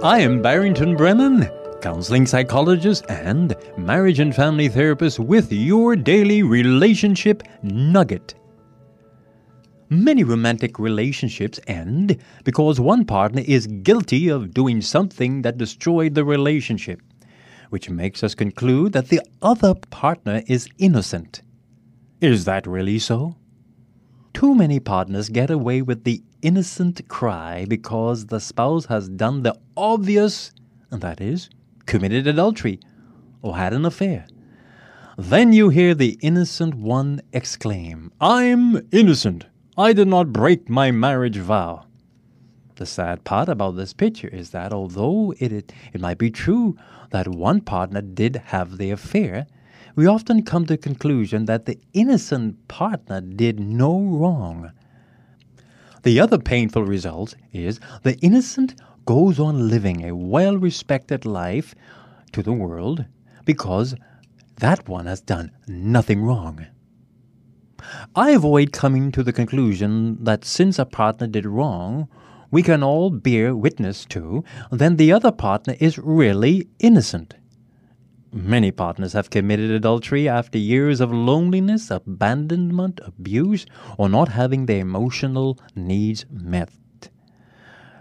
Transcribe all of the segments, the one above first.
I am Barrington Brennan, counseling psychologist and marriage and family therapist with your daily relationship nugget. Many romantic relationships end because one partner is guilty of doing something that destroyed the relationship, which makes us conclude that the other partner is innocent. Is that really so? Too many partners get away with the innocent cry because the spouse has done the obvious, and that is, committed adultery or had an affair. Then you hear the innocent one exclaim, I'm innocent. I did not break my marriage vow. The sad part about this picture is that although it, it, it might be true that one partner did have the affair, we often come to the conclusion that the innocent partner did no wrong. The other painful result is the innocent goes on living a well respected life to the world because that one has done nothing wrong. I avoid coming to the conclusion that since a partner did wrong, we can all bear witness to, then the other partner is really innocent. Many partners have committed adultery after years of loneliness, abandonment, abuse, or not having their emotional needs met.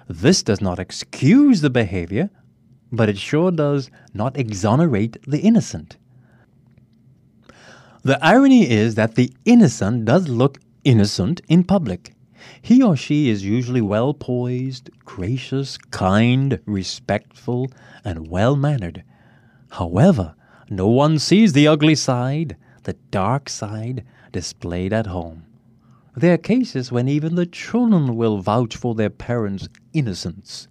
This does not excuse the behavior, but it sure does not exonerate the innocent. The irony is that the innocent does look innocent in public. He or she is usually well poised, gracious, kind, respectful, and well mannered. However, no one sees the ugly side, the dark side, displayed at home. There are cases when even the children will vouch for their parents' innocence.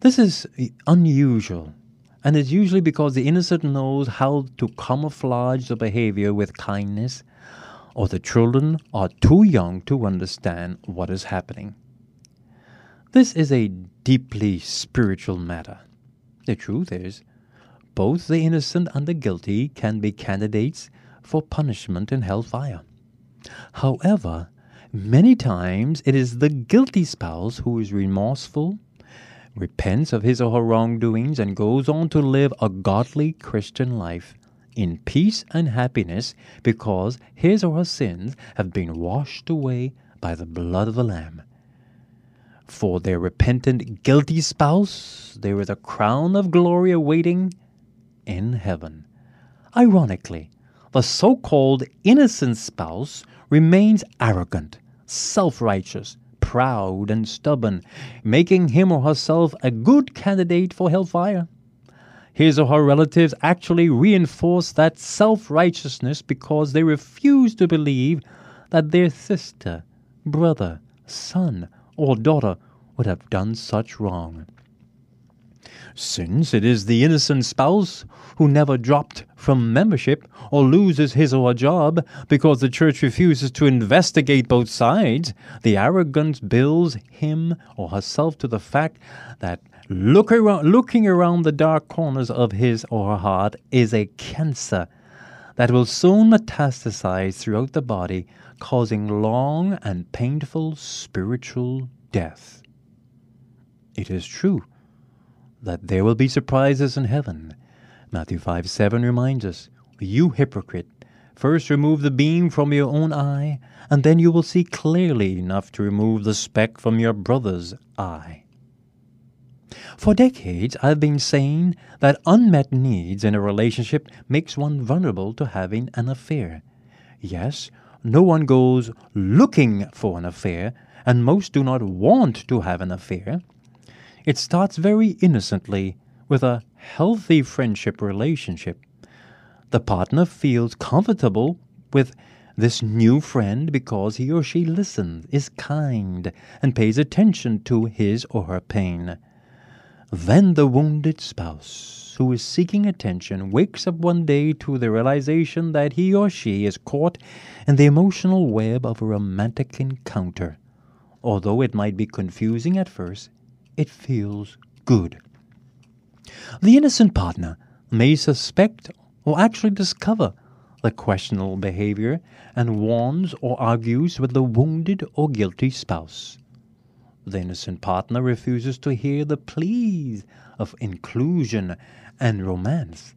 This is unusual and it's usually because the innocent knows how to camouflage the behavior with kindness, or the children are too young to understand what is happening. This is a deeply spiritual matter. The truth is, both the innocent and the guilty can be candidates for punishment in hellfire. However, many times it is the guilty spouse who is remorseful repents of his or her wrongdoings, and goes on to live a godly Christian life in peace and happiness because his or her sins have been washed away by the blood of the Lamb. For their repentant, guilty spouse, there is a crown of glory awaiting in heaven. Ironically, the so called innocent spouse remains arrogant, self righteous, proud and stubborn, making him or herself a good candidate for hellfire. His or her relatives actually reinforce that self righteousness because they refuse to believe that their sister, brother, son, or daughter would have done such wrong since it is the innocent spouse who never dropped from membership or loses his or her job because the church refuses to investigate both sides, the arrogant bills him or herself to the fact that look around, looking around the dark corners of his or her heart is a cancer that will soon metastasize throughout the body, causing long and painful spiritual death. It is true that there will be surprises in heaven. Matthew 5 7 reminds us, You hypocrite, first remove the beam from your own eye, and then you will see clearly enough to remove the speck from your brother's eye. For decades, I've been saying that unmet needs in a relationship makes one vulnerable to having an affair. Yes, no one goes looking for an affair, and most do not want to have an affair. It starts very innocently with a healthy friendship relationship. The partner feels comfortable with this new friend because he or she listens, is kind, and pays attention to his or her pain. Then the wounded spouse, who is seeking attention, wakes up one day to the realization that he or she is caught in the emotional web of a romantic encounter. Although it might be confusing at first, it feels good. The innocent partner may suspect or actually discover the questionable behavior and warns or argues with the wounded or guilty spouse. The innocent partner refuses to hear the pleas of inclusion and romance.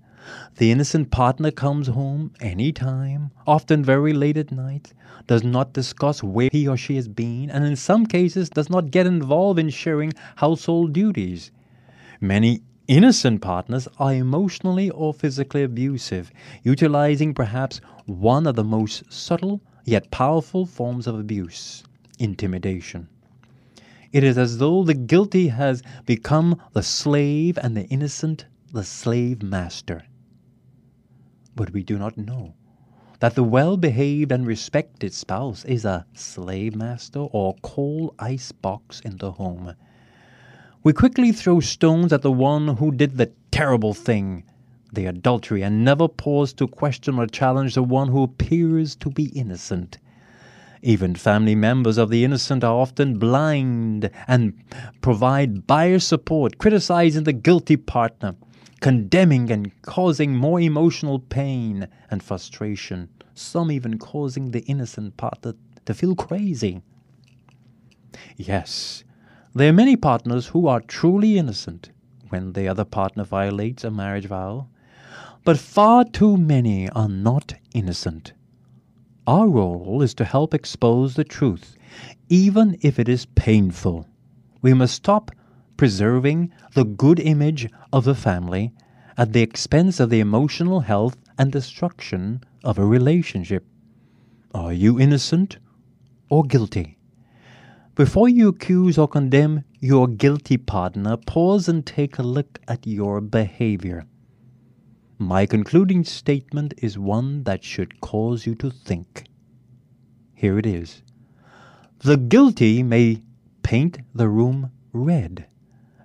The innocent partner comes home any time, often very late at night, does not discuss where he or she has been, and in some cases does not get involved in sharing household duties. Many innocent partners are emotionally or physically abusive, utilizing perhaps one of the most subtle yet powerful forms of abuse intimidation. It is as though the guilty has become the slave and the innocent the slave master. But we do not know that the well behaved and respected spouse is a slave master or coal ice box in the home. We quickly throw stones at the one who did the terrible thing, the adultery, and never pause to question or challenge the one who appears to be innocent. Even family members of the innocent are often blind and provide biased support, criticizing the guilty partner condemning and causing more emotional pain and frustration, some even causing the innocent partner to feel crazy. Yes, there are many partners who are truly innocent when the other partner violates a marriage vow, but far too many are not innocent. Our role is to help expose the truth, even if it is painful. We must stop preserving the good image of the family at the expense of the emotional health and destruction of a relationship. Are you innocent or guilty? Before you accuse or condemn your guilty partner, pause and take a look at your behavior. My concluding statement is one that should cause you to think. Here it is. The guilty may paint the room red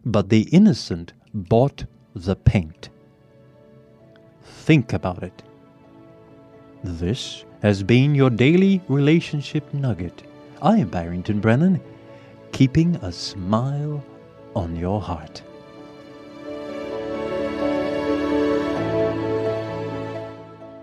but the innocent bought the paint. Think about it. This has been your daily relationship nugget. I am Barrington Brennan, keeping a smile on your heart.